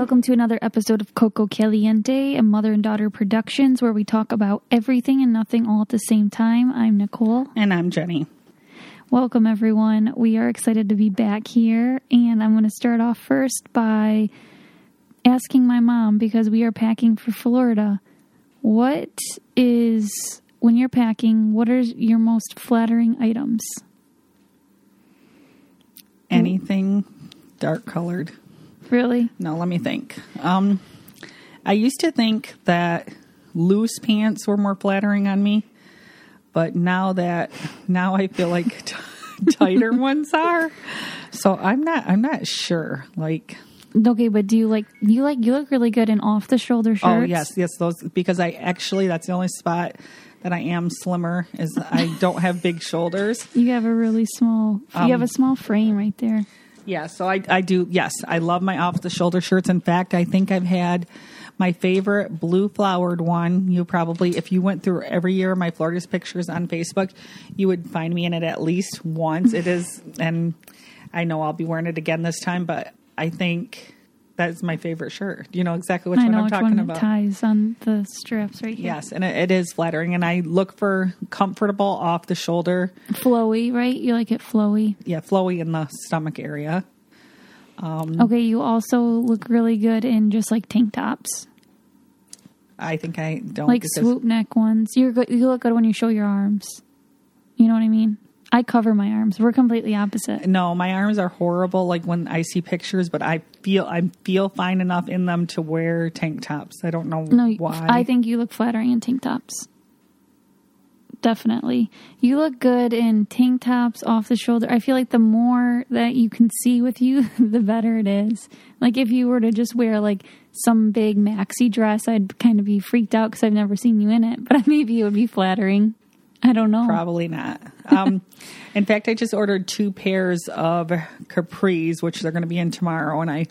Welcome to another episode of Coco Caliente, a mother and daughter productions where we talk about everything and nothing all at the same time. I'm Nicole. And I'm Jenny. Welcome, everyone. We are excited to be back here, and I'm going to start off first by asking my mom because we are packing for Florida. What is, when you're packing, what are your most flattering items? Anything dark colored. Really? No, let me think. Um, I used to think that loose pants were more flattering on me, but now that now I feel like t- tighter ones are. So I'm not. I'm not sure. Like, Okay, but do you like you like you look really good in off the shoulder shirts? oh yes, yes, those because I actually that's the only spot that I am slimmer is I don't have big shoulders. You have a really small. you Um, have a small frame right there. Yeah, so I, I do. Yes, I love my off the shoulder shirts. In fact, I think I've had my favorite blue flowered one. You probably, if you went through every year of my Florida's pictures on Facebook, you would find me in it at least once. it is, and I know I'll be wearing it again this time, but I think that's my favorite shirt. You know exactly which I one I'm which talking one about. ties on the straps right here. Yes, and it, it is flattering, and I look for comfortable off the shoulder. Flowy, right? You like it flowy. Yeah, flowy in the stomach area. Mm-hmm. Okay, you also look really good in just like tank tops, I think I don't like swoop neck ones. You're good. You look good when you show your arms. You know what I mean? I cover my arms. We're completely opposite. No, my arms are horrible. Like when I see pictures, but I feel I feel fine enough in them to wear tank tops. I don't know No, why. I think you look flattering in tank tops. Definitely. You look good in tank tops off the shoulder. I feel like the more that you can see with you, the better it is. Like if you were to just wear like some big maxi dress, I'd kind of be freaked out because I've never seen you in it, but maybe it would be flattering. I don't know. probably not. Um, in fact, I just ordered two pairs of capris, which they're going to be in tomorrow, and I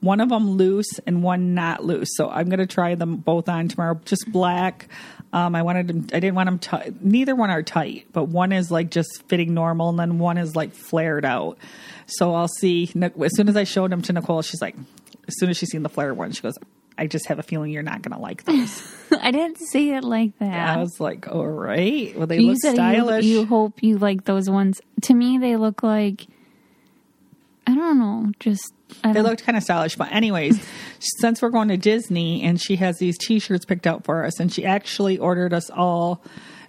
one of them loose and one not loose. So I'm going to try them both on tomorrow. Just black. Um, I wanted them. I didn't want them tight. Neither one are tight, but one is like just fitting normal, and then one is like flared out. So I'll see. As soon as I showed them to Nicole, she's like, as soon as she's seen the flared one, she goes, "I just have a feeling you're not going to like those." I didn't say it like that. I was like, "All right, well they you look said you- stylish." You, hope you like those ones. To me, they look like I don't know, just They looked kind of stylish. But, anyways, since we're going to Disney and she has these t shirts picked out for us, and she actually ordered us all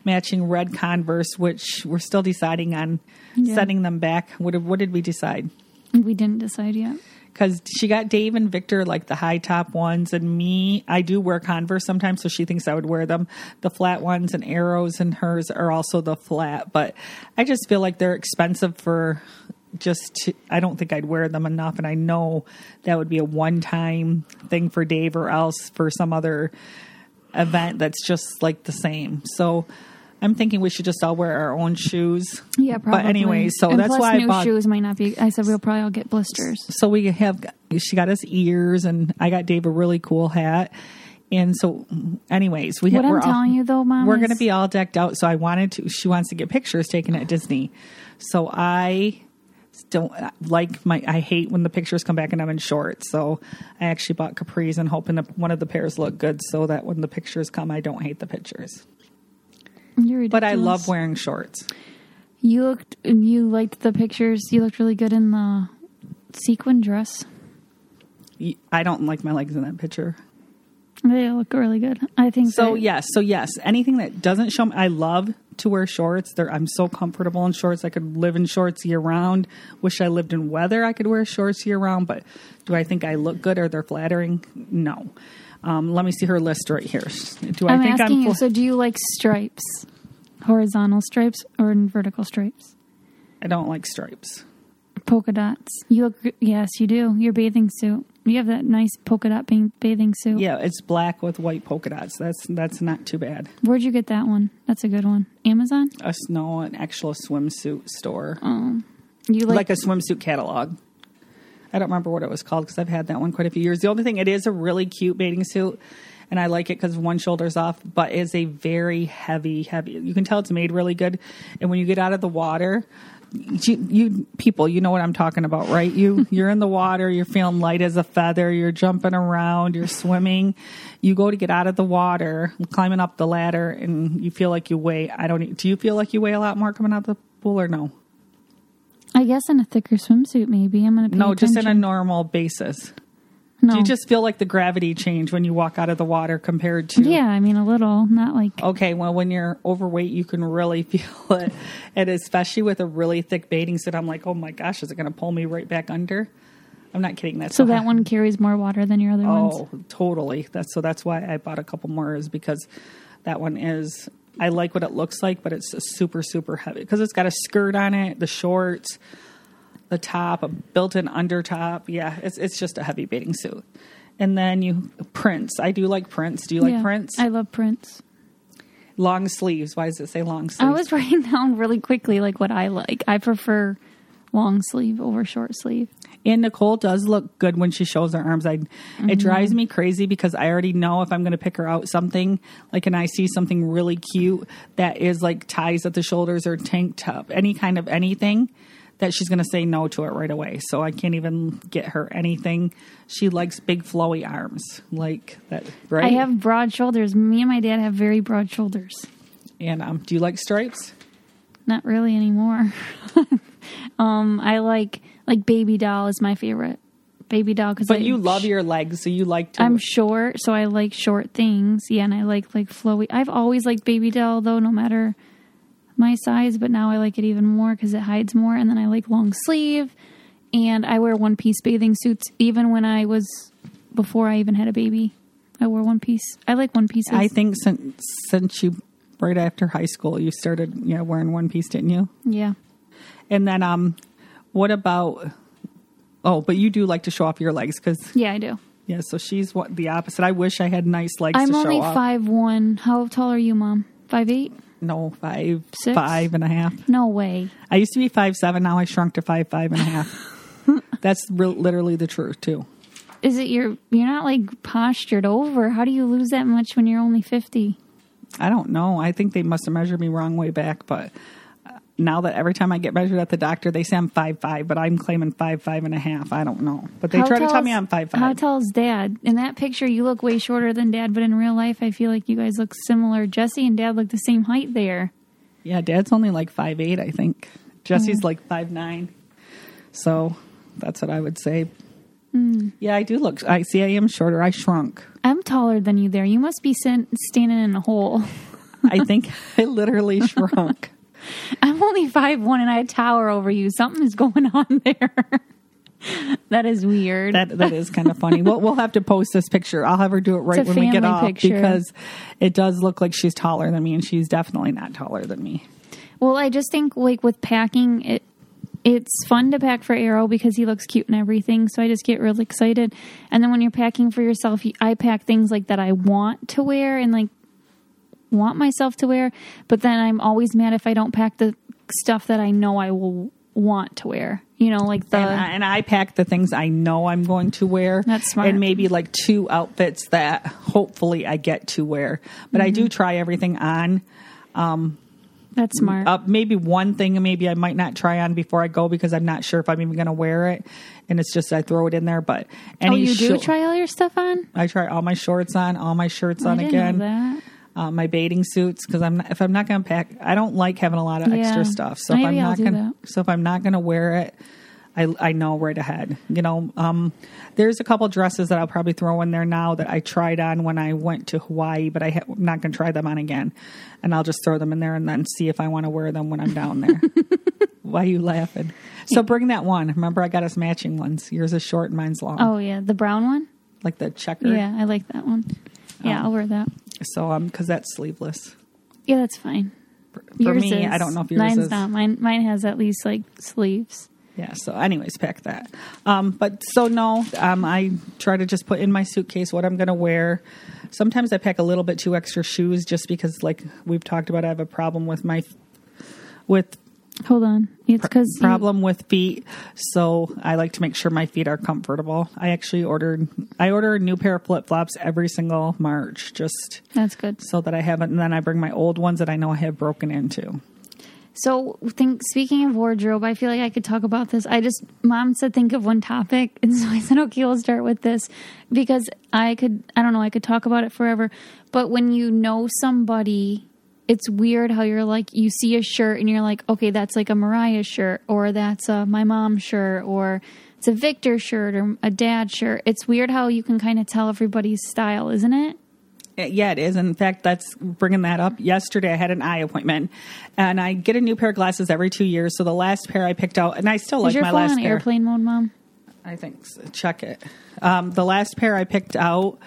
matching red Converse, which we're still deciding on sending them back. What, what did we decide? we didn't decide yet. Because she got Dave and Victor like the high top ones, and me, I do wear Converse sometimes, so she thinks I would wear them. The flat ones and arrows and hers are also the flat, but I just feel like they're expensive for just to, I don't think I'd wear them enough, and I know that would be a one time thing for Dave or else for some other event that's just like the same. So I'm thinking we should just all wear our own shoes. Yeah, probably. But anyways, so And that's plus why I new bought shoes might not be. I said we'll probably all get blisters. so we have she got us ears and i got dave a really cool hat and so anyways we What have, I'm we're all- telling you though, Mom, we're going to be all decked out so i wanted to she wants to get pictures taken at disney so i don't like my. I hate when the pictures come back and I'm in shorts. So I actually bought capris and hoping that one of the pairs look good, so that when the pictures come, I don't hate the pictures. You're But I love wearing shorts. You looked. You liked the pictures. You looked really good in the sequin dress. I don't like my legs in that picture. They look really good. I think So that- yes, so yes, anything that doesn't show me, I love to wear shorts. They're, I'm so comfortable in shorts. I could live in shorts year round. Wish I lived in weather. I could wear shorts year round. But do I think I look good Are they're flattering? No. Um, let me see her list right here. Do I I'm think asking I'm? you. So, do you like stripes, horizontal stripes, or vertical stripes? I don't like stripes. Polka dots. You look. Yes, you do. Your bathing suit. You have that nice polka dot bathing suit. Yeah, it's black with white polka dots. That's that's not too bad. Where'd you get that one? That's a good one. Amazon. A snow, an actual swimsuit store, You like, like, a swimsuit catalog. I don't remember what it was called because I've had that one quite a few years. The only thing, it is a really cute bathing suit, and I like it because one shoulder's off, but it's a very heavy, heavy. You can tell it's made really good, and when you get out of the water. You, you people, you know what I'm talking about, right? You you're in the water, you're feeling light as a feather, you're jumping around, you're swimming. You go to get out of the water, climbing up the ladder, and you feel like you weigh. I don't. Do you feel like you weigh a lot more coming out of the pool, or no? I guess in a thicker swimsuit, maybe. I'm gonna. Pay No, just in a attention. normal basis. No. Do you just feel like the gravity change when you walk out of the water compared to? Yeah, I mean a little, not like. Okay, well, when you're overweight, you can really feel it, and especially with a really thick bathing suit, I'm like, oh my gosh, is it going to pull me right back under? I'm not kidding. That's So that one carries more water than your other ones. Oh, totally. That's so. That's why I bought a couple more, is because that one is. I like what it looks like, but it's super, super heavy because it's got a skirt on it, the shorts, the top, a built-in under top. Yeah, it's it's just a heavy bathing suit. And then you prints. I do like prints. Do you like Yeah, prints? I love prints. long sleeves. Why does it say long sleeves? I was writing down really quickly like what I like. I prefer long sleeve over short sleeve. And Nicole does look good when she shows her arms. I Mm-hmm. it drives me crazy because I already know if I'm going to pick her out something like, and I see something really cute that is like ties at the shoulders or tank top, any kind of anything, that she's going to say no to it right away. So I can't even get her anything. She likes big flowy arms, like that. Right? I have broad shoulders. Me and my dad have very broad shoulders. And um, do you like stripes? Not really anymore. um, I like like baby doll is my favorite. Baby doll because But you love your legs, so you like to. I'm short, so I like short things. Yeah, and I like like flowy. I've always liked baby doll though, no matter my size. But now I like it even more because it hides more. And then I like long sleeve, and I wear one piece bathing suits even when I was before I even had a baby. I wore one piece. I like one pieces. I think since since you right after high school, you started yeah wearing one piece, didn't you? yeah. And then, um, what about? Oh, but you do like to show off your legs because Yeah, I do. yeah. So she's what the opposite. I wish I had nice legs I'm to only show off. five one. How tall are you, mom? Five eight? No, five, Six? five and a half. No way. I used to be five seven. Now I shrunk to five five and a half. That's real literally the truth too. Is it your? You're not like postured over. How do you lose that much when you're only fifty? I don't know. I think they must have measured me wrong way back, but. Now that every time I get measured at the doctor, they say I'm five five, but I'm claiming five five and a half. I don't know, but they How try to tell me I'm five How five. tall is dad? In that picture, you look way shorter than dad, but in real life, I feel like you guys look similar. Jesse and dad look the same height there. Yeah, Dad's only like five eight, I think. Jesse's Mm. like five nine. So that's what I would say. Mm. Yeah, I do look. I see. I am shorter. I shrunk. I'm taller than you there. You must be standing in a hole. I think I literally shrunk. I'm only five one, and I tower over you. Something is going on there. that is weird. That that is kind of funny. We'll we'll have to post this picture. I'll have her do it right when we get off picture. because it does look like she's taller than me, and she's definitely not taller than me. Well, I just think like with packing, it it's fun to pack for Arrow because he looks cute and everything. So I just get really excited. And then when you're packing for yourself, I pack things like that I want to wear and like want myself to wear. But then I'm always mad if I don't pack the stuff that I know I will want to wear. You know, like the and, I, and I pack the things I know I'm going to wear. That's smart. And maybe like two outfits that hopefully I get to wear. But I Mm-hmm. do try everything on. Um, That's smart. uh, maybe one thing maybe I might not try on before I go because I'm not sure if I'm even going to wear it, and it's just I throw it in there. But any oh, you do short- try all your stuff on? I try all my shorts on, all my shirts I on again. Uh, my bathing suits because I'm not, if I'm not going to pack, I don't like having a lot of Yeah. extra stuff. So if I'm I'll not going that. so if I'm not going to wear it, I I know right ahead. You know, um, there's a couple dresses that I'll probably throw in there now that I tried on when I went to Hawaii, but I ha- I'm not going to try them on again, and I'll just throw them in there and then see if I want to wear them when I'm down there. Why are you laughing? So bring that one. Remember, I got us matching ones. Yours is short and mine's long, Oh yeah, the brown one. like the checker. Yeah, I like that one. Yeah, Oh. I'll wear that. So um, because that's sleeveless. Yeah, that's fine. For Yours me, is. I don't know if yours mine's is. not. Mine mine has at least like sleeves. Yeah. So, anyways, pack that. Um, but so no, um, I try to just put in my suitcase what I'm going to wear. Sometimes I pack a little bit too extra shoes just because, like we've talked about, I have a problem with my with Hold on, it's because problem with feet. So I like to make sure my feet are comfortable. I actually ordered I order a new pair of flip flops every single March just That's good. so that I have it, and then I bring my old ones that I know I have broken into. So, think speaking of wardrobe, I feel like I could talk about this. I just mom said think of one topic, and so I said, okay, we'll start with this because I could. I don't know. I could talk about it forever. But when you know somebody, it's weird how you're like you see a shirt and you're like, okay, that's like a Mariah shirt, or that's a my mom shirt, or it's a Victor shirt or a dad shirt. It's weird how you can kind of tell everybody's style, isn't it? Yeah, it is. In fact, that's bringing that up. Yesterday, I had an eye appointment, and I get a new pair of glasses every two years. So the last pair I picked out, and I still like your my last on pair. airplane mode, mom? I think so. check it. Um, the last pair I picked out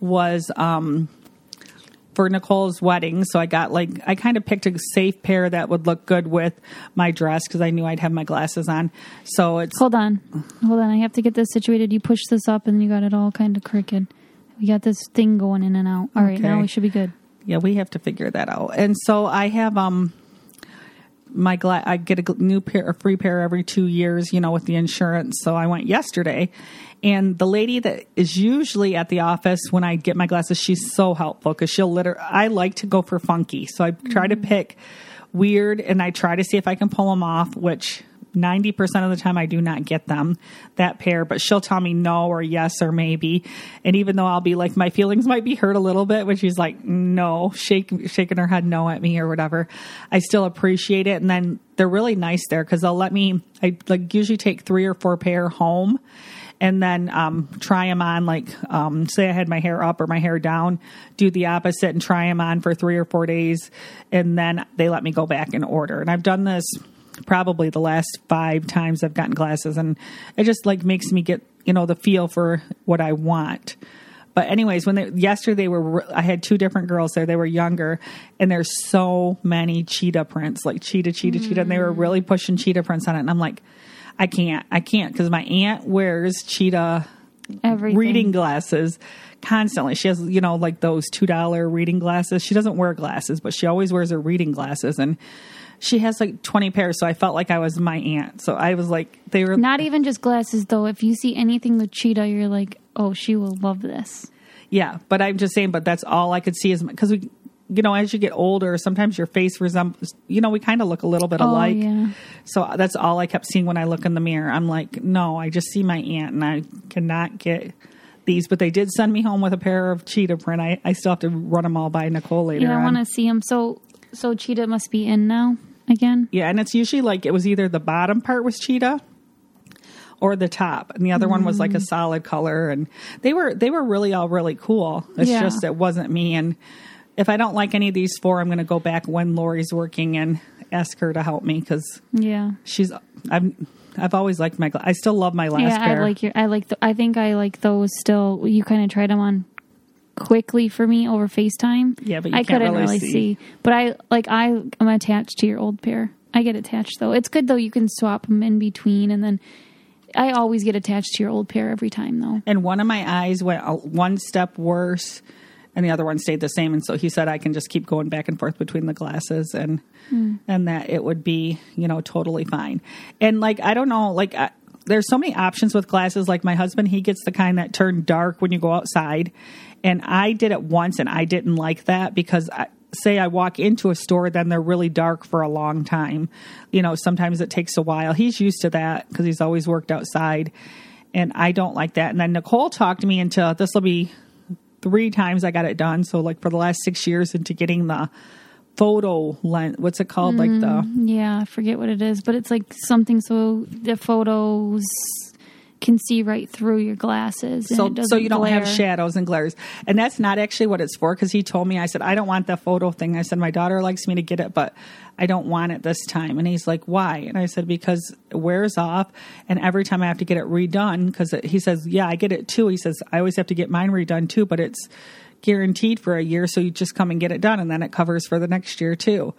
was um, for Nicole's wedding. So I got like I kind of picked a safe pair that would look good with my dress because I knew I'd have my glasses on. So it's Hold on. Hold on. I have to get this situated. You push this up and you got it all kind of crooked. We got this thing going in and out. All right, now we should be good. yeah, we have to figure that out. And so I have um my gla- I get a new pair, a free pair every two years, you know, with the insurance. So I went yesterday, and the lady that is usually at the office when I get my glasses, she's so helpful because she'll literally. I like to go for funky, so I try to mm-hmm. pick weird, and I try to see if I can pull them off, which. 90% of the time I do not get them that pair but she'll tell me no or yes or maybe. And even though I'll be like my feelings might be hurt a little bit when she's like no shake, shaking her head no at me or whatever I still appreciate it. And then they're really nice there because they'll let me I like usually take three or four pair home and then um, try them on like um, say i had my hair up or my hair down do the opposite and try them on for three or four days. And then they let me go back and order. And i've done this probably the last five times i've gotten glasses and it just like makes me get you know the feel for what i want but anyways when they yesterday they were i had two different girls there they were younger and there's so many cheetah prints like cheetah cheetah cheetah and they were really pushing cheetah prints on it and i'm like i can't i can't because my aunt wears cheetah Everything. reading glasses constantly. She has, you know, like those $2 reading glasses. She doesn't wear glasses, but she always wears her reading glasses. And she has like 20 pairs. So I felt like I was my aunt. So I was like, they were, Not even just glasses, though. If you see anything with cheetah, you're like, oh, she will love this. yeah. But I'm just saying, but that's all I could see is because we, you know, as you get older, sometimes your face resembles, you know, we kind of look a little bit oh, alike. Oh, yeah. So uh, that's all I kept seeing when I look in the mirror. I'm like, no, I just see my aunt and I cannot get these. But they did send me home with a pair of cheetah print. I, I still have to run them all by Nicole later. Yeah, I want to see them. So, so cheetah must be in now again. Yeah, and it's usually like it was either the bottom part was cheetah or the top, and the other one was like a Mm. solid color. And they were they were really all really cool. It's Yeah. just it wasn't me. And if I don't like any of these four, I'm going to go back when Lori's working and ask her to help me because Yeah. she's I've I've always liked my I still love my last yeah, pair. I like your. I like. The, I think I like those still. You kind of tried them on quickly for me over FaceTime. Yeah, but you I couldn't really really see. see. But I like. I am attached to your old pair. I get attached though. It's good though. You can swap them in between, and then I always get attached to your old pair every time though. and one of my eyes went one step worse and the other one stayed the same and so he said i can just keep going back and forth between the glasses and hmm. and that it would be you know totally fine and like i don't know like I, there's so many options with glasses like my husband he gets the kind that turn dark when you go outside and i did it once and i didn't like that because I, say I walk into a store, then they're really dark for a long time. You know, sometimes it takes a while. He's used to that because he's always worked outside, and I don't like that. And then Nicole talked me into this will be three times I got it done. So like for the last six years into getting the photo lens. What's it called? like the mm, Yeah, I forget what it is, but it's like something so the photos can see right through your glasses. and so so you don't have shadows and glares. And that's not actually what it's for because he told me I said I don't want the photo thing. I said my daughter likes me to get it, but I don't want it this time. And he's like, why? And I said because it wears off, and every time I have to get it redone because he says yeah I get it too. He says I always have to get mine redone too, but it's guaranteed for a year, so you just come and get it done, and then it covers for the next year too.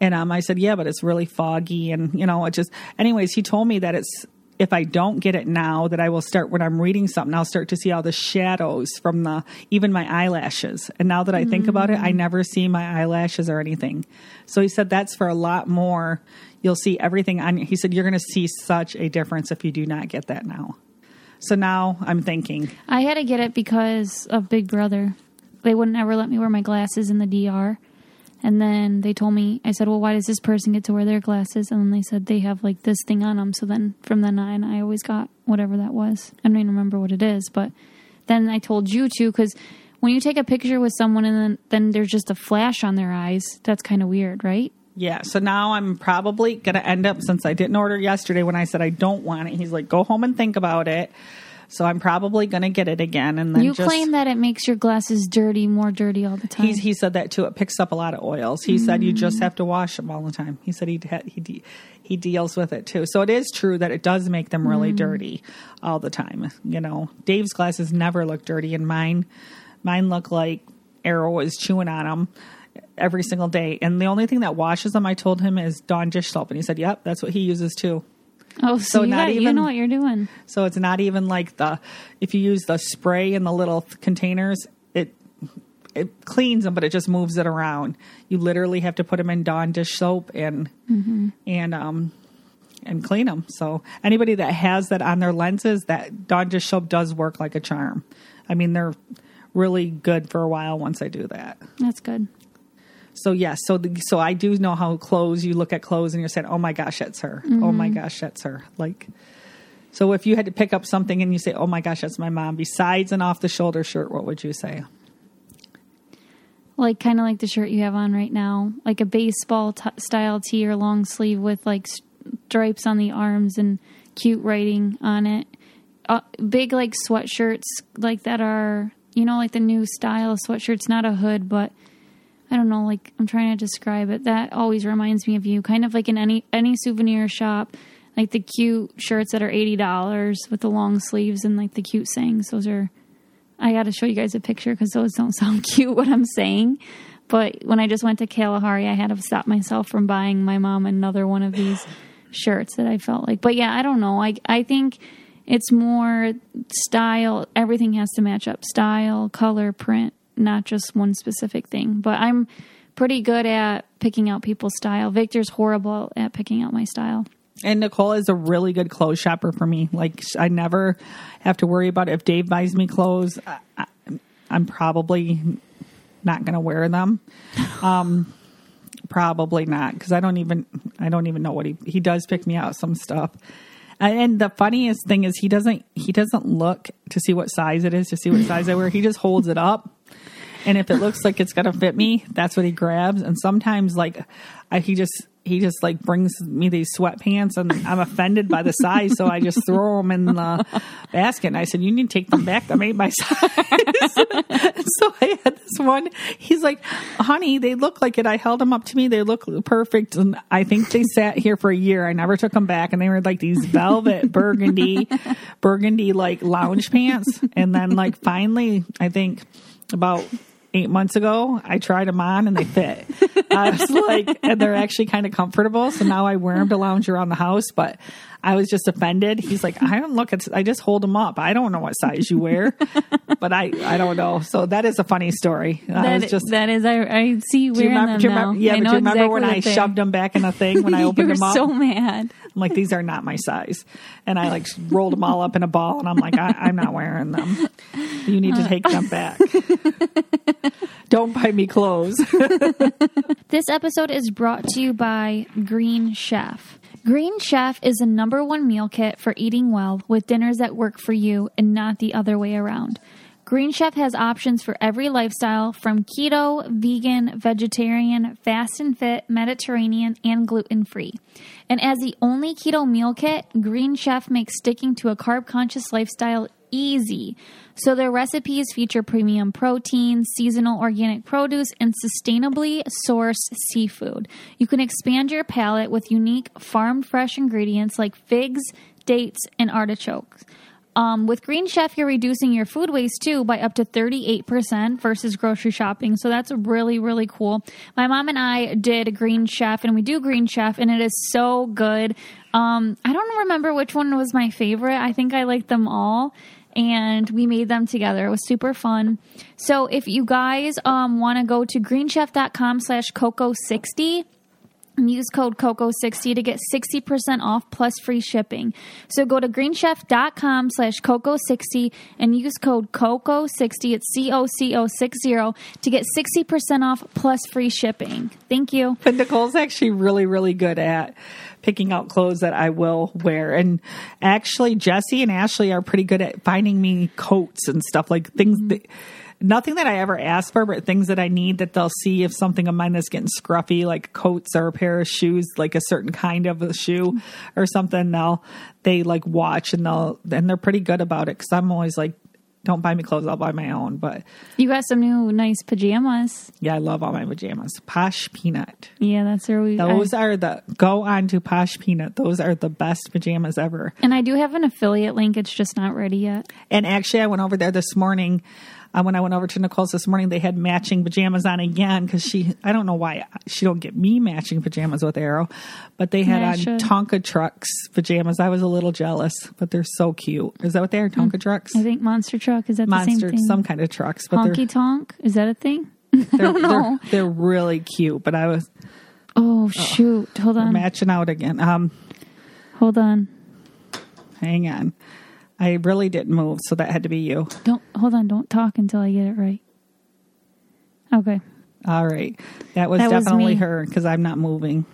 And um, I said, yeah, but it's really foggy, and you know, it just. Anyways, he told me that it's if I don't get it now, that I will start when I'm reading something, I'll start to see all the shadows from the even my eyelashes. And now that I think about it, I mm. never see my eyelashes or anything. So he said that's for a lot more. You'll see everything on. He said you're going to see such a difference if you do not get that now. So now I'm thinking, I had to get it because of Big Brother. They wouldn't ever let me wear my glasses in the DR. And then they told me, I said, well, why does this person get to wear their glasses? And then they said they have like this thing on them. So then from then on, I always got whatever that was. I don't even remember what it is. But then I told you to because when you take a picture with someone and then, then there's just a flash on their eyes, that's kind of weird, right? Yeah, so now I'm probably going to end up, since I didn't order yesterday when I said I don't want it, he's like, go home and think about it. So I'm probably going to get it again. And then You just, claim that it makes your glasses dirty, more dirty all the time. He's, he said that too. It picks up a lot of oils. He said you just mm. have to wash them all the time. He said he he he deals with it too. So it is true that it does make them really mm. dirty all the time. You know, Dave's glasses never look dirty, and mine mine look like Arrow is chewing on them every single day. And the only thing that washes them, I told him, is Dawn dish soap, and he said, "Yep, that's what he uses too." Oh, so, so you, not got- you even- know what you're doing. So it's not even like the if you use the spray in the little containers, it it cleans them, but it just moves it around. You literally have to put them in Dawn dish soap and and um and clean them. So anybody that has that on their lenses, that Dawn dish soap does work like a charm. I mean, they're really good for a while once I do that. That's good. So yes, so the, so I do know how clothes. You look at clothes and you're saying, "Oh my gosh, that's her." Oh my gosh, that's her. Like, so if you had to pick up something and you say, "Oh my gosh, that's my mom," besides an off the shoulder shirt, what would you say? like kind of like the shirt you have on right now, like a baseball t- style tee or long sleeve with like stripes on the arms and cute writing on it. Uh, big like sweatshirts like that are you know like the new style of sweatshirts, not a hood, but I don't know. Like I'm trying to describe it. That always reminds me of you. Kind of like in any any souvenir shop, like the cute shirts that are eighty dollars with the long sleeves and like the cute sayings. Those are I got to show you guys a picture because those don't sound cute what I'm saying. But when I just went to Kalahari, I had to stop myself from buying my mom another one of these shirts that I felt like. But yeah, I don't know. I I think it's more style. Everything has to match up: style, color, print, not just one specific thing. But I'm pretty good at picking out people's style. Victor's horrible at picking out my style. And Nicole is a really good clothes shopper for me. Like I never have to worry about if Dave buys me clothes. I, I'm probably not going to wear them. Um, probably not because I don't even I don't even know what he he does pick me out some stuff. And the funniest thing is he doesn't he doesn't look to see what size it is to see what size I wear. He just holds it up. And if it looks like it's gonna fit me, that's what he grabs. And sometimes like I, he just he just like brings me these sweatpants and I'm offended by the size, so I just throw them in the basket. And I said, "You need to take them back. Them ain't my size." So I had this one. He's like, "Honey, they look like it." I held them up to me. They look perfect, and I think they sat here for a year. I never took them back, and they were like these velvet burgundy, burgundy like lounge pants. And then like finally, I think about eight months ago, I tried them on and they fit. I was like, and they're actually kind of comfortable. So now I wear them to lounge around the house. But I was just offended. He's like, I don't look at, I just hold them up. I don't know what size you wear, but I, I don't know. So that is a funny story. I was just, that is, I, I see you do you wearing remember, them you now. remember, yeah, I but do you remember exactly when I are. shoved them back in a thing when I opened them up? so mad. I'm like, these are not my size. And I like rolled them all up in a ball and I'm like, I, I'm not wearing them. You need to uh. take them back. don't buy me clothes. This episode is brought to you by Green Chef. Green Chef is the number one meal kit for eating well with dinners that work for you and not the other way around. Green Chef has options for every lifestyle from keto, vegan, vegetarian, fast and fit, Mediterranean, and gluten free. And as the only keto meal kit, Green Chef makes sticking to a carb conscious lifestyle easy. So their recipes feature premium protein, seasonal organic produce, and sustainably sourced seafood. You can expand your palate with unique farm fresh ingredients like figs, dates, and artichokes. Um, with Green Chef, you're reducing your food waste too by up to 38% versus grocery shopping. So that's really, really cool. My mom and I did Green Chef and we do Green Chef and it is so good. Um, I don't remember which one was my favorite. I think I liked them all and we made them together. It was super fun. So if you guys um, want to go to greenchef.com slash coco60, and use code COCO60 to get 60% off plus free shipping. So go to greenchef.com slash COCO60 and use code COCO60, it's C-O-C-O-60, to get 60% off plus free shipping. Thank you. But Nicole's actually really, really good at picking out clothes that I will wear. And actually, Jesse and Ashley are pretty good at finding me coats and stuff like things mm-hmm. that. Nothing that I ever ask for, but things that I need that they'll see if something of mine that's getting scruffy, like coats or a pair of shoes, like a certain kind of a shoe or something. They'll they like watch and they'll and they're pretty good about it because I'm always like, don't buy me clothes, I'll buy my own. But You got some new nice pajamas. yeah, I love all my pajamas. Posh Peanut. Yeah, that's where we. Those I, are the go on to Posh Peanut. Those are the best pajamas ever. and I do have an affiliate link. It's just not ready yet. And actually, I went over there this morning. Uh, when I went over to Nicole's this morning, they had matching pajamas on again because she, I don't know why she don't get me matching pajamas with Arrow, but they had Yeah, on should. Tonka Trucks pajamas. I was a little jealous, but they're so cute. Is that what they are? Tonka Trucks? I think Monster Truck is that the same Monster, some kind of trucks, but Honky Tonk is that a thing? they're, they're, know. they're, they're really cute. But I was Oh shoot! Hold on, matching out again. Um, hold on. hang on. I really didn't move, so that had to be you. Don't hold on. Don't talk until I get it right. Okay. All right. That was That was definitely me. her because I'm not moving.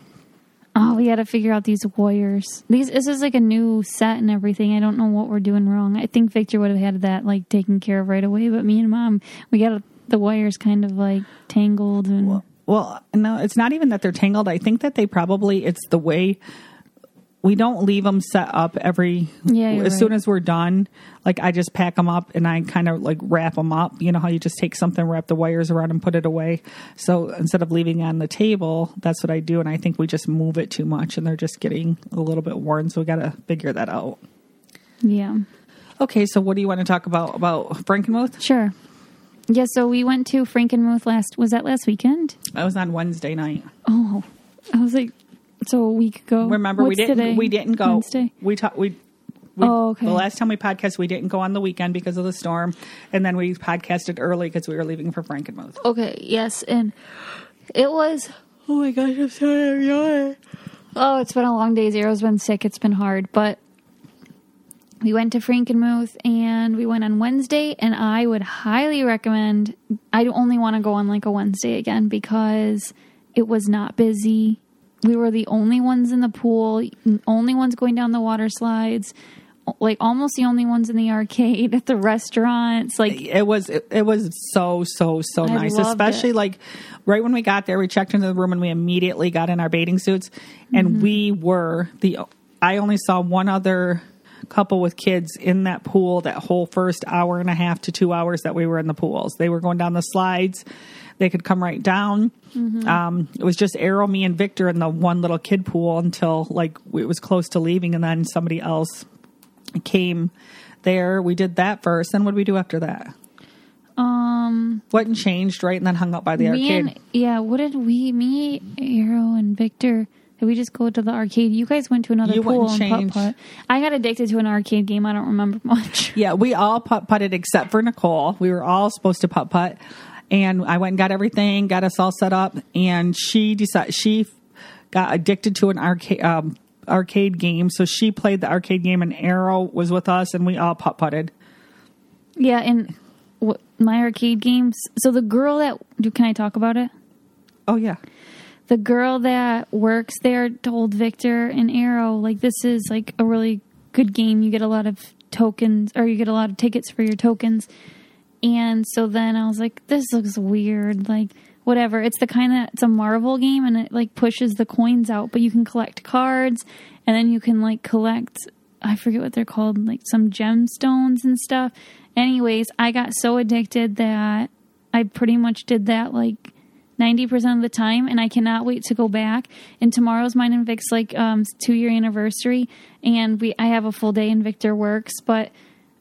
Oh, we got to figure out these wires. These this is like a new set and everything. I don't know what we're doing wrong. I think Victor would have had that like taken care of right away, but me and mom, we got the wires kind of like tangled and Well, no, it's not even that they're tangled. I think that they probably, it's the way we don't leave them set up every, Yeah, as right. soon as we're done. Like I just pack them up and I kind of like wrap them up. You know how you just take something, wrap the wires around and put it away. So instead of leaving on the table, that's what I do. And I think we just move it too much and they're just getting a little bit worn. So we got to figure that out. yeah. Okay. So what do you want to talk about, about Frankenmuth? Sure. Yeah, so we went to Frankenmuth last was that last weekend? I was on Wednesday night. Oh. I was like so a week ago. Remember, we didn't. today? We didn't go. Wednesday. We talked. We. we Oh, okay. The last time we podcast, we didn't go on the weekend because of the storm, and then we podcasted early because we were leaving for Frankenmuth. Okay, yes, and it was. Oh my gosh, I'm sorry. Oh, it's been a long day. Zero's been sick. It's been hard, but we went to Frankenmuth and we went on Wednesday. And I would highly recommend. I only want to go on like a Wednesday again because it was not busy. We were the only ones in the pool, only ones going down the water slides. Like almost the only ones in the arcade at the restaurants. Like It was. It, it was so so so I nice. Especially it. like right when we got there, we checked into the room and we immediately got in our bathing suits, and Mm-hmm. we were the. I only saw one other couple with kids in that pool that whole first hour and a half to two hours that we were in the pools. They were going down the slides. They could come right down. Mm-hmm. Um, it was just Arrow, me, and Victor in the one little kid pool until like it was close to leaving, and then somebody else came there. We did that first. Then what did we do after that? um Went and changed, right? And then hung out by the arcade. and yeah, what did we me, Arrow and Victor Did we just go to the arcade? You guys went to another You pool and and putt putt. I got addicted to an arcade game. I don't remember much. Yeah, we all putt putted except for Nicole. We were all supposed to putt putt, and I went and got everything, got us all set up, and she decided she got addicted to an arcade um, arcade game, so she played the arcade game, and Arrow was with us, and we all putt putted. Yeah, and what, my arcade games. So the girl that do can I talk about it? Oh yeah, the girl that works there told Victor and Arrow, like, this is like a really good game. You get a lot of tokens, or you get a lot of tickets for your tokens. And so then I was like, this looks weird. Like, whatever. It's the kind that it's a Marvel game and it like pushes the coins out, but you can collect cards and then you can like collect, I forget what they're called, like some gemstones and stuff. Anyways, I got so addicted that I pretty much did that like 90% of the time and I cannot wait to go back. And tomorrow's mine and Vic's like um 2 year anniversary and we I have a full day in Victor works, but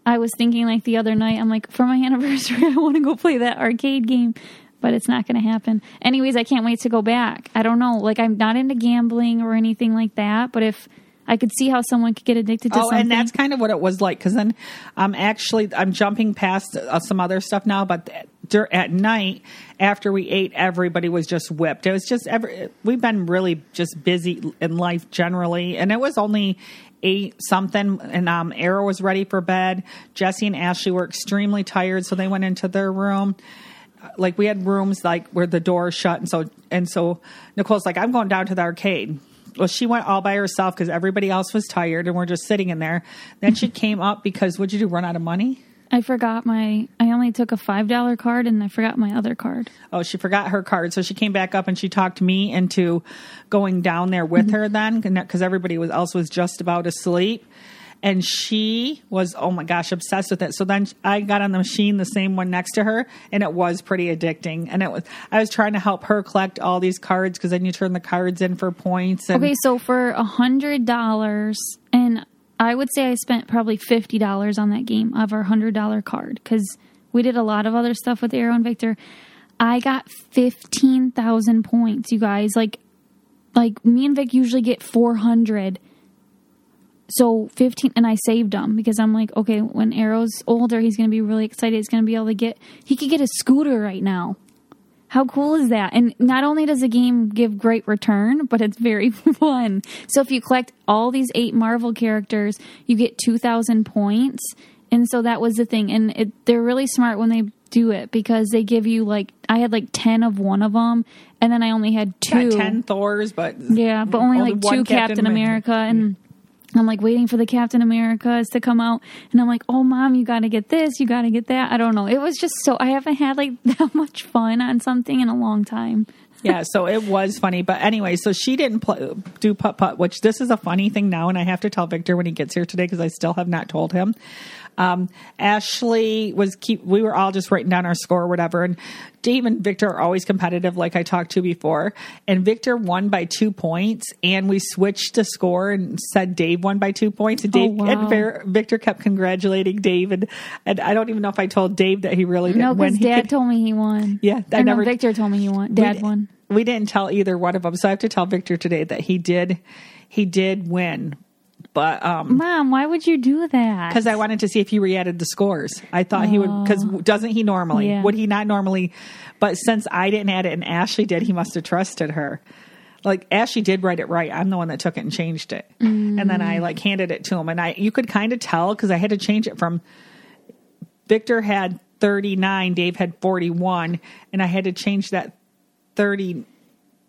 I was thinking like the other night I'm like for my anniversary I want to go play that arcade game, but it's not going to happen. Anyways, I can't wait to go back. I don't know, like I'm not into gambling or anything like that, but if I could see how someone could get addicted to something. oh, something. and that's kind of what it was like. Because then, I'm actually I'm jumping past uh, some other stuff now, but dur- at night after we ate, everybody was just whipped. It was just every we've been really just busy in life generally, and it was only eight something. And um, Arrow was ready for bed. Jesse and Ashley were extremely tired, so they went into their room. Like we had rooms like where the door shut, and so and so Nicole's like, I'm going down to the arcade well, she went all by herself because everybody else was tired and we're just sitting in there. Then she came up because what'd you do? Run out of money? I forgot my I only took a $5 card and I forgot my other card. Oh, she forgot her card, so she came back up and she talked me into going down there with mm-hmm. her then because everybody was else was just about asleep. And she was, oh my gosh, obsessed with it. So then I got on the machine, the same one next to her, and it was pretty addicting. And it was, I was trying to help her collect all these cards because then you turn the cards in for points. And Okay, so for a hundred dollars, and I would say I spent probably fifty dollars on that game of our hundred dollar card because we did a lot of other stuff with Arrow and Victor. I got fifteen thousand points, you guys. Like, like me and Vic usually get four hundred. So fifteen, and I saved them because I'm like, okay, when Arrow's older, he's to be really excited. He's to be able to get. He could get a scooter right now. How cool is that? And not only does the game give great return, but it's very fun. So if you collect all these eight Marvel characters, you get 2,000 points. And so that was the thing. And it, they're really smart when they do it because they give you like, I had like 10 of one of them. And then I only had two. 10 Thors, but Yeah, but only, like one two Captain, America. And I'm like waiting for the Captain Americas to come out, and I'm like, "Oh, mom, you got to get this, you got to get that." I don't know. It was just so I haven't had like that much fun on something in a long time. yeah, so it was funny. But anyway, so she didn't pl- do putt putt, which this is a funny thing now, and I have to tell Victor when he gets here today because I still have not told him. Um, Ashley was keep. We were all just writing down our score or whatever, and Dave and Victor are always competitive, like I talked to before. And Victor won by two points, and we switched the score and said Dave won by two points. And Dave wow. and Ver- Victor kept congratulating Dave, and, and I don't even know if I told Dave that he really didn't No, win. because Dad could- told me he won. Yeah, I never- Victor told me he won. Dad won. We didn't tell either one of them, so I have to tell Victor today that he did. He did win, but um, Mom, why would you do that? because I wanted to see if he re-added the scores. I thought he would because doesn't he normally? Yeah. Would he not normally? But since I didn't add it and Ashley did, he must have trusted her. Like Ashley did write it right. I'm the one that took it and changed it, and then I like handed it to him, and I you could kind of tell because I had to change it from Victor had 39, Dave had 41, and I had to change that 30.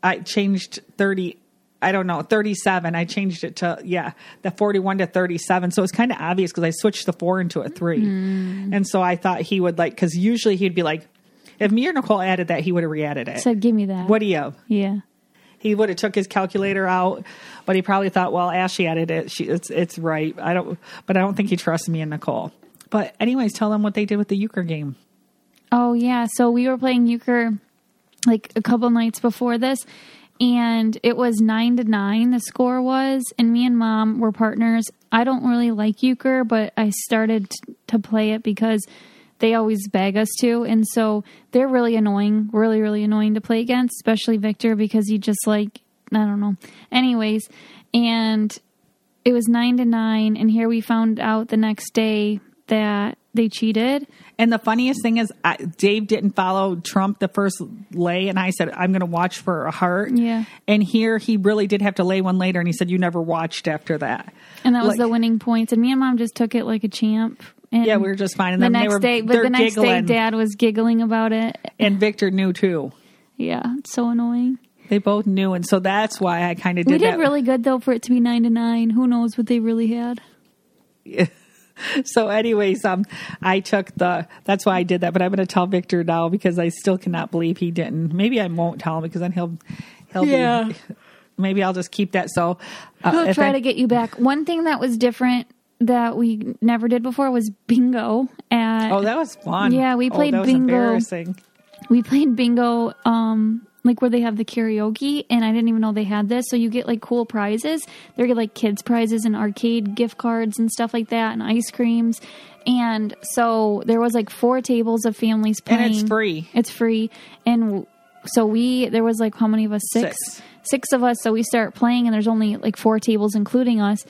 I changed 30. I don't know, 37. I changed it to, yeah, the 41 to 37. So it's kind of obvious because I switched the four into a three. Mm. And so I thought he would like, because usually he'd be like, if me or Nicole added that, he would have re added it. said, "Give me that." what do you have? Yeah. He would have took his calculator out, but he probably thought, well, Ashley added it. She, it's it's right. I don't, but I don't think he trusts me and Nicole. But anyways, tell them what they did with the euchre game. Oh yeah, so we were playing euchre like a couple nights before this, and it was nine to nine. The score was, and me and mom were partners. I don't really like euchre, but I started t- to play it because they always beg us to, and so they're really annoying, really really annoying to play against, especially Victor because he just like I don't know. Anyways, and it was nine to nine, and here we found out the next day that they cheated. And the funniest thing is, I, Dave didn't follow Trump the first lay, and I said I'm going to watch for a heart. Yeah. And here he really did have to lay one later, and he said you never watched after that. And that was Like- the winning points. And me and mom just took it like a champ. And Yeah, we were just fine. And the then they next were- day, but the next giggling. day, Dad was giggling about it. And Victor knew too. Yeah, it's so annoying. They both knew, and so that's why I kind of did we did that. really good though for it to be nine to nine. Who knows what they really had? So, anyways, um, I took the. That's why I did that. But I'm going to tell Victor now because I still cannot believe he didn't. Maybe I won't tell him because then he'll, he'll Yeah. be. Maybe I'll just keep that. So, uh, We'll try I- to get you back. One thing that was different that we never did before was bingo. At Oh, that was fun. Yeah, we Oh, played that was bingo. Embarrassing. we played bingo um like where they have the karaoke and i didn't even know they had this. So you get like cool prizes. They get like kids prizes and arcade gift cards and stuff like that and ice creams. And so there was like four tables of families playing. And it's free. it's free. And so we there was like how many of us? Six. Six. six of us. So we start playing and there's only like four tables including us.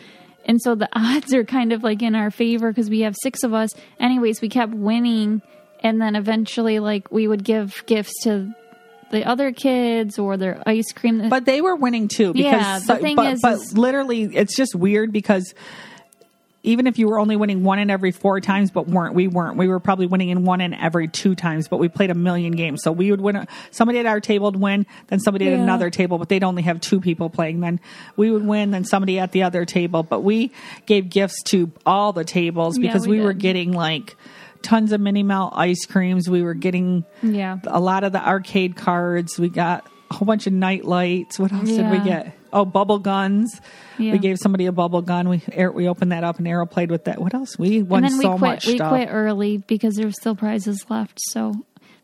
And so the odds are kind of like in our favor because we have six of us. Anyways we kept winning and then eventually like we would give gifts to the other kids or their ice cream But they were winning too. Because, Yeah, the thing but, is- but literally, it's just weird because even if you were only winning one in every four times, but weren't we weren't we were probably winning in one in every two times. But we played a million games, so we would win. a- Somebody at our table would win, then somebody at another table, but they'd only have two people playing. Then we would win, then somebody at the other table. But we gave gifts to all the tables Yeah, because we we, were getting like tons of mini Melt ice creams. We were getting yeah a lot of the arcade cards. We got a whole bunch of night lights. What else did we get? Oh, bubble guns. Yeah. We gave somebody a bubble gun. We Ar- we opened that up and Arrow played with that. What else? We won and then so we quit much we stuff. quit early because there was still prizes left so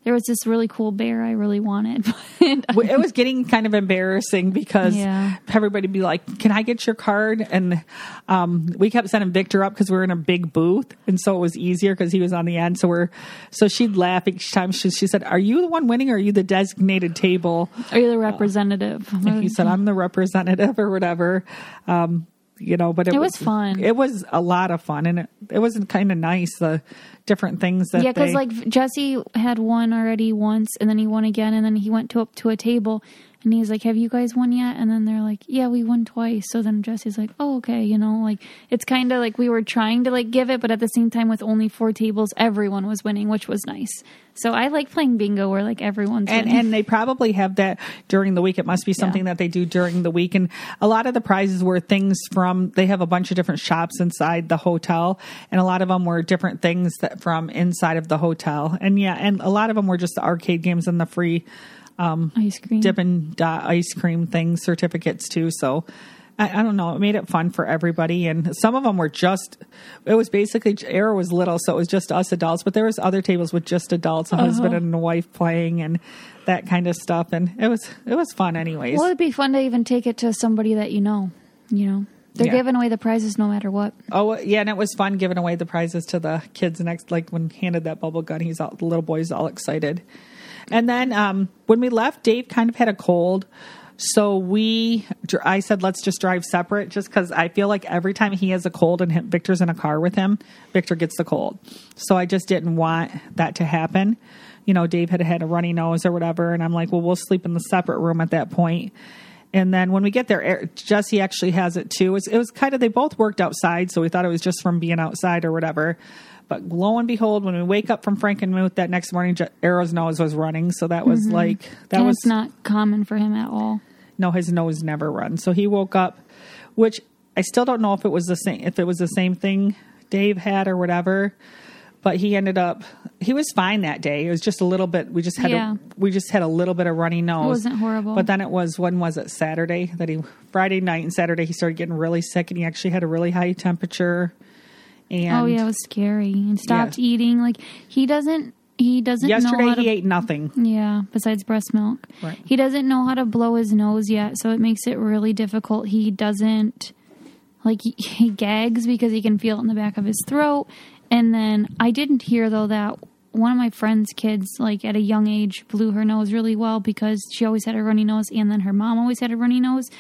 there was this really cool bear i really wanted it was getting kind of embarrassing because Yeah. everybody be like, "Can I get your card?" And um, we kept sending Victor up because we were in a big booth, and so it was easier because he was on the end. So we're so she'd laugh each time she, she said, "Are you the one winning, or are you the designated table?" are you the representative And he said, "I'm the representative or whatever." Um, you know, but it, It was fun. It was a lot of fun, and it it was kind of nice the different things that Yeah, because like Jesse had won already once, and then he won again, and then he went to up to a table, and he's like, "Have you guys won yet?" And then they're like, "Yeah, we won twice." So then Jesse's like, "Oh, okay," you know, like it's kind of like we were trying to like give it, but at the same time, with only four tables, everyone was winning, which was nice. So I like playing bingo where like everyone's and winning. and they probably have that during the week. It must be something that they do during the week. And a lot of the prizes were things from. They have a bunch of different shops inside the hotel, and a lot of them were different things that from inside of the hotel. And yeah, and a lot of them were just the arcade games and the free Um, ice cream. Dippin' Dot ice cream thing certificates too. So I, I don't know. It made it fun for everybody, and some of them were just. It was basically Arrow was little, so it was just us adults. But there was other tables with just adults, a husband uh-huh. and a wife playing, and that kind of stuff. And it was it was fun, anyways. Well, it'd be fun to even take it to somebody that you know. You know, they're Yeah. giving away the prizes no matter what. Oh yeah, and it was fun giving away the prizes to the kids next. Like when handed that bubble gun, he's all the little boy's all excited. And then um, when we left, Dave kind of had a cold, so we I said let's just drive separate, just because I feel like every time he has a cold and Victor's in a car with him, Victor gets the cold. So I just didn't want that to happen. You know, Dave had had a runny nose or whatever, and I'm like, well, we'll sleep in the separate room at that point. And then when we get there, Er- Jesse actually has it too. It was, it was kind of, they both worked outside, so we thought it was just from being outside or whatever. But lo and behold, when we wake up from Frankenmuth that next morning, Je- Arrow's nose was running. So that was like, that and was, it's not common for him at all. no, his nose never runs. So he woke up, which I still don't know if it was the same, if it was the same thing Dave had or whatever. But he ended up, he was fine that day. It was just a little bit, we just had, Yeah. a, we just had a little bit of runny nose. It wasn't horrible. But then it was, when was it? Saturday that he, Friday night and Saturday, he started getting really sick and he actually had a really high temperature. And oh yeah, it was scary. And stopped Yeah. eating. Like he doesn't. He doesn't know yesterday how to. he ate nothing. Yeah, besides breast milk. Right. He doesn't know how to blow his nose yet, so it makes it really difficult. He doesn't like he, he gags because he can feel it in the back of his throat. And then I didn't hear though that one of my friend's kids, like at a young age, blew her nose really well because she always had a runny nose, and then her mom always had a runny nose.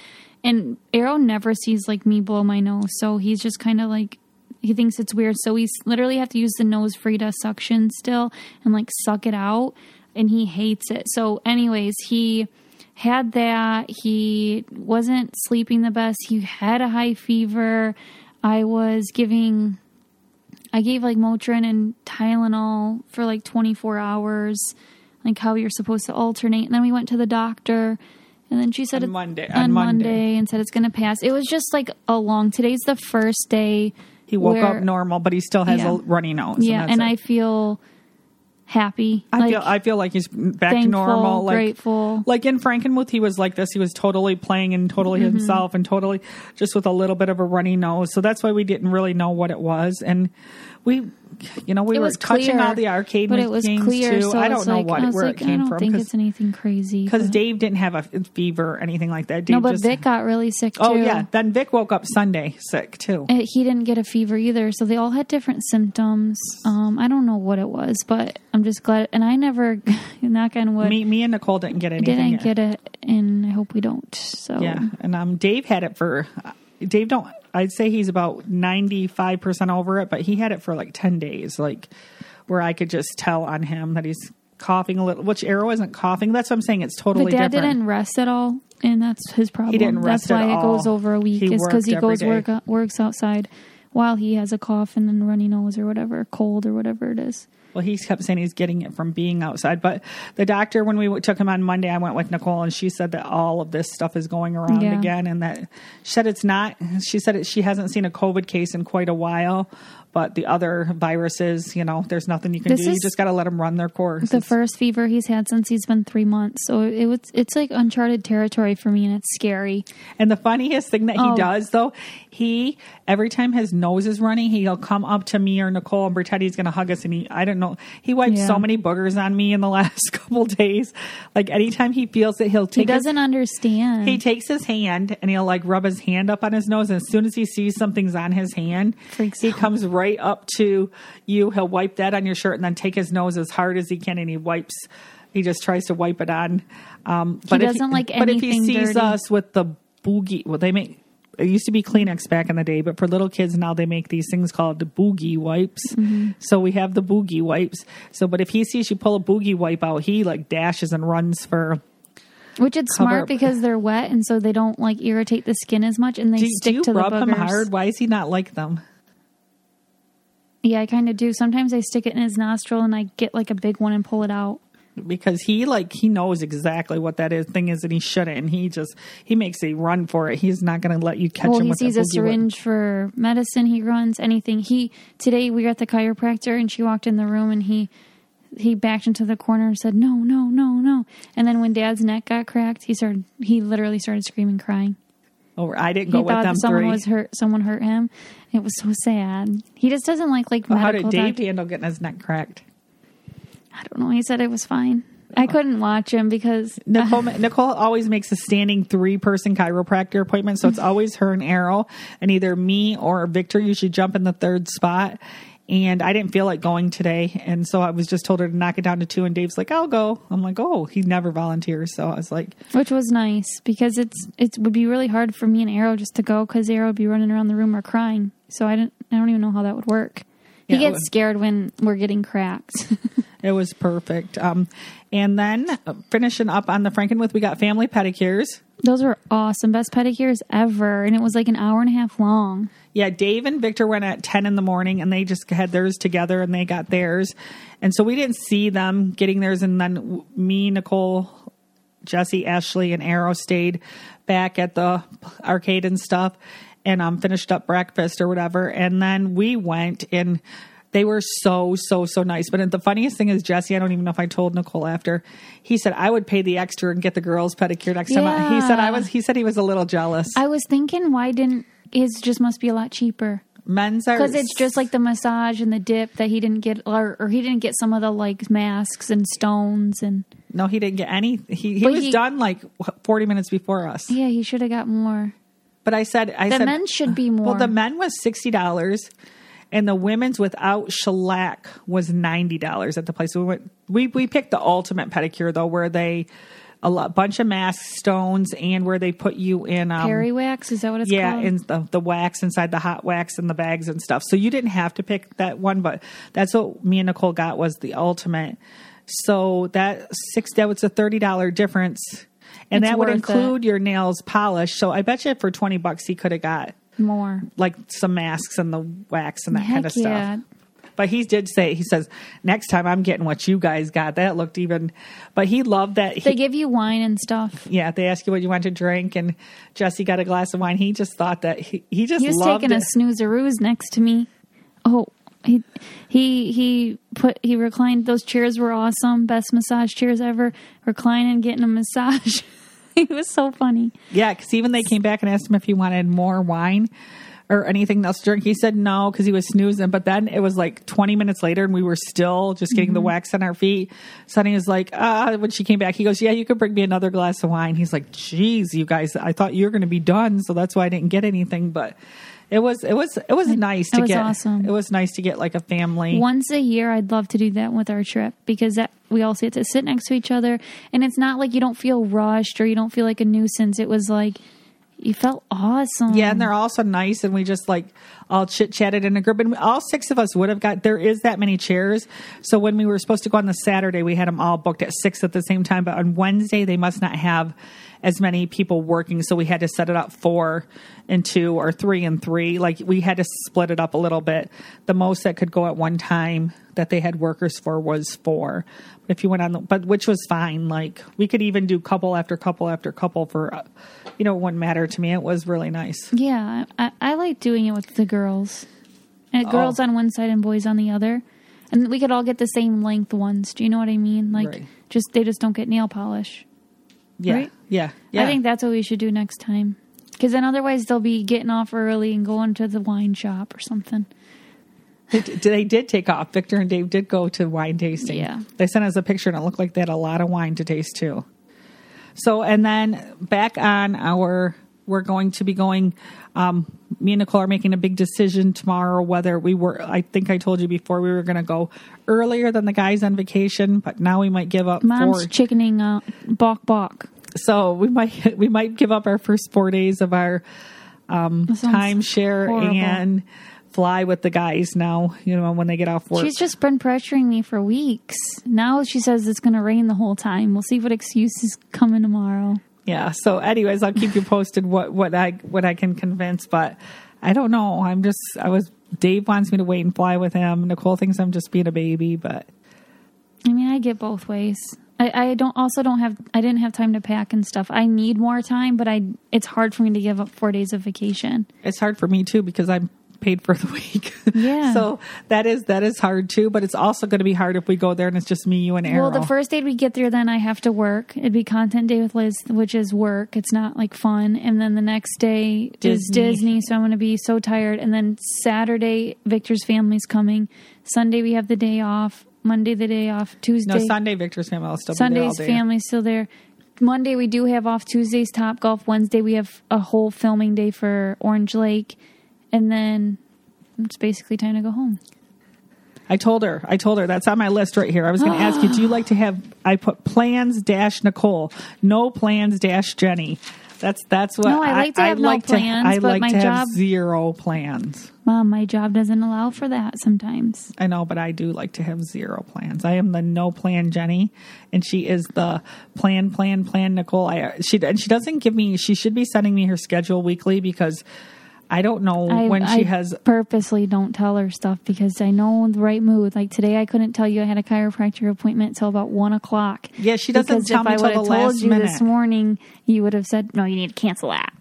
And Arrow never sees like me blow my nose, so he's just kind of like he thinks it's weird. So we literally have to use the nose Frida suction still and like suck it out, and he hates it. So, anyways, he had that. He wasn't sleeping the best. He had a high fever. I was giving I gave like Motrin and Tylenol for like 24 hours, like how you're supposed to alternate. And then we went to the doctor, and then she said On it- Monday- on, on Monday. Monday. and said it's going to pass. It was just like a long. Today's the first day. He woke where- up normal, but he still has Yeah. a runny nose. Yeah, that's and. I feel happy. I like, feel I feel like he's back thankful, to normal. Like, grateful. Like in Frankenmuth, he was like this. He was totally playing and totally Mm-hmm. himself and totally just with a little bit of a runny nose. So that's why we didn't really know what it was. And we, you know, we it were was touching clear, all the arcade but it was games clear. too. So I don't know like, what where like, it came I don't from think it's anything crazy. because Dave didn't have a fever or anything like that. Dave no, but just, Vic got really sick too. Oh yeah, then Vic woke up Sunday sick too. Uh, he didn't get a fever either so they all had different symptoms um i don't know what it was but i'm just glad and i never knock on wood Me, me and Nicole didn't get anything. didn't yet. get it and i hope we don't so Yeah, and um, Dave had it for. Dave don't. I'd say he's about ninety five percent over it, but he had it for like ten days, like where I could just tell on him that he's coughing a little. Which Arrow isn't coughing. That's what I'm saying. It's totally but dad different. didn't rest at all and that's his problem He didn't rest that's why it goes over a week He is because he goes work works outside while he has a cough and then runny nose or whatever cold or whatever it is Well, he kept saying he's getting it from being outside. But the doctor, when we took him on Monday, I went with Nicole, and she said that all of this stuff is going around Yeah. again, and that she said it's not. She said it, she hasn't seen a COVID case in quite a while. But the other viruses, you know, there's nothing you can This do. You just got to let them run their course. the It's- first fever he's had since he's been three months so it was it's like uncharted territory for me and it's scary And the funniest thing that he Oh. does, though, he every time his nose is running, he'll come up to me or Nicole and pretend he's going to hug us. And he, I don't know, he wiped Yeah. so many boogers on me in the last couple days. Like anytime he feels it, he'll he take. his- doesn't understand he takes his hand and he'll like rub his hand up on his nose. And as soon as he sees something's on his hand, Freaks he comes right up to you. He'll wipe that on your shirt and then take his nose as hard as he can, and he wipes. He just tries to wipe it on. Um, but if doesn't like anything. But if he sees dirty. us with the boogie, well, they make. It used to be Kleenex back in the day, but for little kids now they make these things called the boogie wipes. Mm-hmm. So we have the boogie wipes. So, but if he sees you pull a boogie wipe out, he like dashes and runs for Which it's Cover smart because they're wet and so they don't like irritate the skin as much and they Do, stick do you to rub the him hard? Why is he not like them? Yeah, I kind of do. Sometimes I stick it in his nostril and I get like a big one and pull it out. Because he like he knows exactly what that is thing is, and he shouldn't. And he just he makes a run for it. He's not going to let you catch well, him he sees a syringe for medicine. He runs anything. He today we were at the chiropractor and she walked in the room and he he backed into the corner and said no, no, no, no. And then when Dad's neck got cracked, he started he literally started screaming, crying. Oh, I didn't He go with them someone three. was hurt. Someone hurt him. It was so sad. He just doesn't like like Well, how did Dave doc- handle getting his neck cracked? I don't know. He said it was fine. I couldn't watch him because Nicole, Nicole always makes a standing three person chiropractor appointment. So it's always her and Arrow, and either me or Victor usually jump in the third spot. And I didn't feel like going today. And so I was just told her to knock it down to two. And Dave's like, I'll go. I'm like, oh, he never volunteers. So I was like, which was nice because it's it would be really hard for me and Arrow just to go because Arrow would be running around the room or crying. So I didn't. I don't even know how that would work. He Yeah, gets scared when we're getting cracked. it was perfect. Um, and then uh, finishing up on the Frankenmuth, we got family pedicures. Those were awesome, best pedicures ever, and it was like an hour and a half long. Yeah, Dave and Victor went at 10 in the morning and they just had theirs together and they got theirs. And so we didn't see them getting theirs. And then me, Nicole, Jesse, Ashley, and Arrow stayed back at the arcade and stuff and um, finished up breakfast or whatever. And then we went and they were so, so, so nice. But the funniest thing is, Jesse, I don't even know if I told Nicole after, he said, I would pay the extra and get the girls pedicure next time. He said, I was, he said he was a little jealous. I was thinking, why didn't his just must be a lot cheaper? Men's are Because it's just like the massage and the dip that he didn't get, or, or he didn't get some of the like masks and stones and No, he didn't get any. He he But was he- done like forty minutes before us. yeah, he should have got more. But I said, I said The said men should be more. Well, the men was sixty dollars, and the women's without shellac was ninety dollars at the place. We went. We we picked the ultimate pedicure though, where they a lot, bunch of mask stones and where they put you in um, wax, is that what it's yeah, called? in the, the wax inside the hot wax and the bags and stuff. So you didn't have to pick that one, but that's what me and Nicole got was the ultimate. So that six that was a thirty dollar difference, and It's that would include your nails polish. So I bet you for twenty bucks he could have got More. like some masks and the wax and that Heck kind of yeah. But he did say he says next time I'm getting what you guys got. That looked even. But he loved that. He, They give you wine and stuff. yeah, they ask you what you want to drink, and Jesse got a glass of wine. He just thought that he, he just He was taking it. a snoozeroos next to me. Oh, he he he put he reclined. Those chairs were awesome. Best massage chairs ever. Reclining, getting a massage. it was so funny. Yeah, because even they came back and asked him if he wanted more wine or anything else to drink. He said no because he was snoozing. But then it was like 20 minutes later and we were still just getting the Mm-hmm. wax on our feet. Sonny was like, ah, when she came back, he goes, yeah, you could bring me another glass of wine. He's like, geez, you guys, I thought you were going to be done. So that's why I didn't get anything. But it was, it was, it was nice to was get. awesome. It was nice to get like a family. Once a year, I'd love to do that with our trip because that we all get to sit next to each other, and it's not like you don't feel rushed or you don't feel like a nuisance. It was like you felt awesome. Yeah, and they're also nice, and we just like all chit chatted in a group, and all six of us would have got. There is that many chairs, so when we were supposed to go on the Saturday, we had them all booked at six at the same time. But on Wednesday, they must not have as many people working, so we had to set it up four and two or three and three. Like we had to split it up a little bit. The most that could go at one time that they had workers for was four. If you went on, the, but which was fine. Like we could even do couple after couple after couple for, uh, you know, it wouldn't matter to me. It was really nice. Yeah, I, I like doing it with the girls. And girls Oh. on one side and boys on the other. And we could all get the same length ones. Do you know what I mean? Like Right. just they just don't get nail polish. Yeah, Right? yeah, yeah. I think that's what we should do next time. Because then otherwise they'll be getting off early and going to the wine shop or something. They, they did take off. Victor and Dave did go to wine tasting. Yeah. They sent us a picture and it looked like they had a lot of wine to taste too. So, and then back on our, we're going to be going, um, me and Nicole are making a big decision tomorrow whether we were, I think I told you before we were going to go earlier than the guys on vacation, but now we might give up Mom's four. chickening out. Bok bok. so we might, we might give up our first four days of our sounds timeshare horrible. and fly with the guys now, you know, when they get off work. She's just been pressuring me for weeks. Now she says it's going to rain the whole time. We'll see what excuses coming tomorrow. Yeah so anyways i'll keep you posted what what i what i can convince but i don't know i'm just i was dave wants me to wait and fly with him nicole thinks i'm just being a baby but I mean, I get both ways. I, I don't also don't have I didn't have time to pack and stuff. I need more time, but I it's hard for me to give up four days of vacation. it's hard for me too because i'm paid for the week Yeah. so that is that is hard too but it's also going to be hard if we go there and it's just me you and Arrow. Well, the first day we get there, then I have to work. It'd be content day with Liz, which is work. It's not like fun. And then the next day is Disney. Disney, so I'm going to be so tired. And then Saturday, Victor's family's coming. Sunday we have the day off. Monday the day off. Tuesday, no sunday victor's family will still Sunday's day family's still there. Monday we do have off. Tuesday's Top Golf. Wednesday we have a whole filming day for Orange Lake, and then it's basically time to go home. I told her. I told her that's on my list right here. I was going to ask you, do you like to have? I put plans dash Nicole, no plans dash Jenny. That's that's what No, I like to have no like plans, I but like my to have job- zero plans. Mom, my job doesn't allow for that sometimes. I know, but I do like to have zero plans. I am the no plan Jenny, and she is the plan, plan, plan Nicole. I she and she doesn't give me. She should be sending me her schedule weekly because I don't know I, when I she has. purposely don't tell her stuff because I know the right mood. Like today, I couldn't tell you I had a chiropractor appointment till about one o'clock. Yeah, she doesn't because tell if me I till would the have told last you minute. this morning, you would have said, "No, you need to cancel that."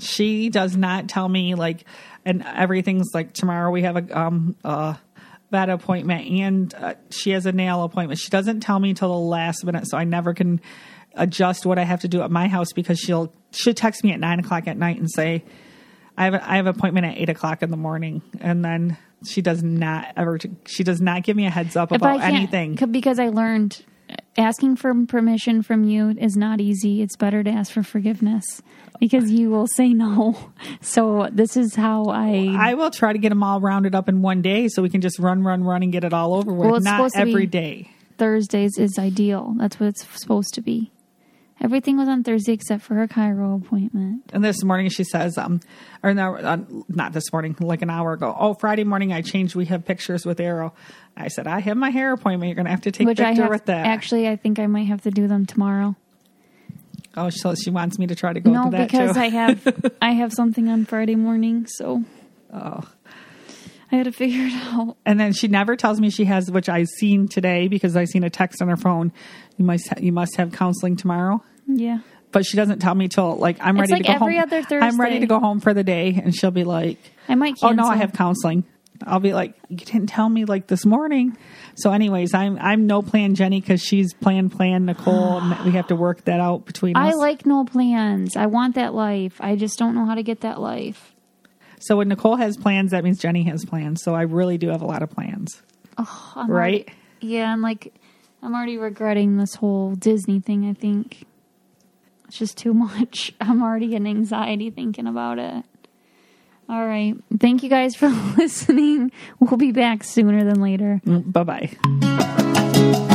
she does not tell me like and everything's like tomorrow we have a um uh vet appointment and uh, she has a nail appointment she doesn't tell me till the last minute so i never can adjust what i have to do at my house because she'll she'll text me at nine o'clock at night and say i have a, i have an appointment at eight o'clock in the morning and then she does not ever she does not give me a heads up about anything because I learned asking for permission from you is not easy. It's better to ask for forgiveness because you will say no. So this is how I. I will try to get them all rounded up in one day so we can just run, run, run and get it all over with. Well, it's Not supposed to be- every day. Thursdays is ideal. That's what it's supposed to be. Everything was on Thursday except for her chiro appointment. And this morning she says, um, or no, uh, not this morning, like an hour ago. Oh, Friday morning I changed. We have pictures with Arrow. I said, I have my hair appointment. You're going to have to take Which I have. with that. Actually, I think I might have to do them tomorrow. oh, so she wants me to try to go no, to that because too. I have I have something on Friday morning, so oh. I had to figure it out. And then she never tells me she has, which I seen today because I seen a text on her phone. You must ha- you must have counseling tomorrow. Yeah. But she doesn't tell me till like I'm It's ready like to go every home. other I'm ready to go home for the day, and she'll be like, I might "Oh no, I have counseling." I'll be like, "You didn't tell me like this morning." So, anyways, I'm I'm no plan Jenny because she's plan plan Nicole, and we have to work that out between us. I us. like no plans. I want that life. I just don't know how to get that life. So when Nicole has plans, that means Jenny has plans. So I really do have a lot of plans, oh, I'm right? already- yeah, and like I'm already regretting this whole Disney thing, I think. It's just too much. I'm already getting anxiety thinking about it. All right. Thank you guys for listening. We'll be back sooner than later. Mm, bye bye.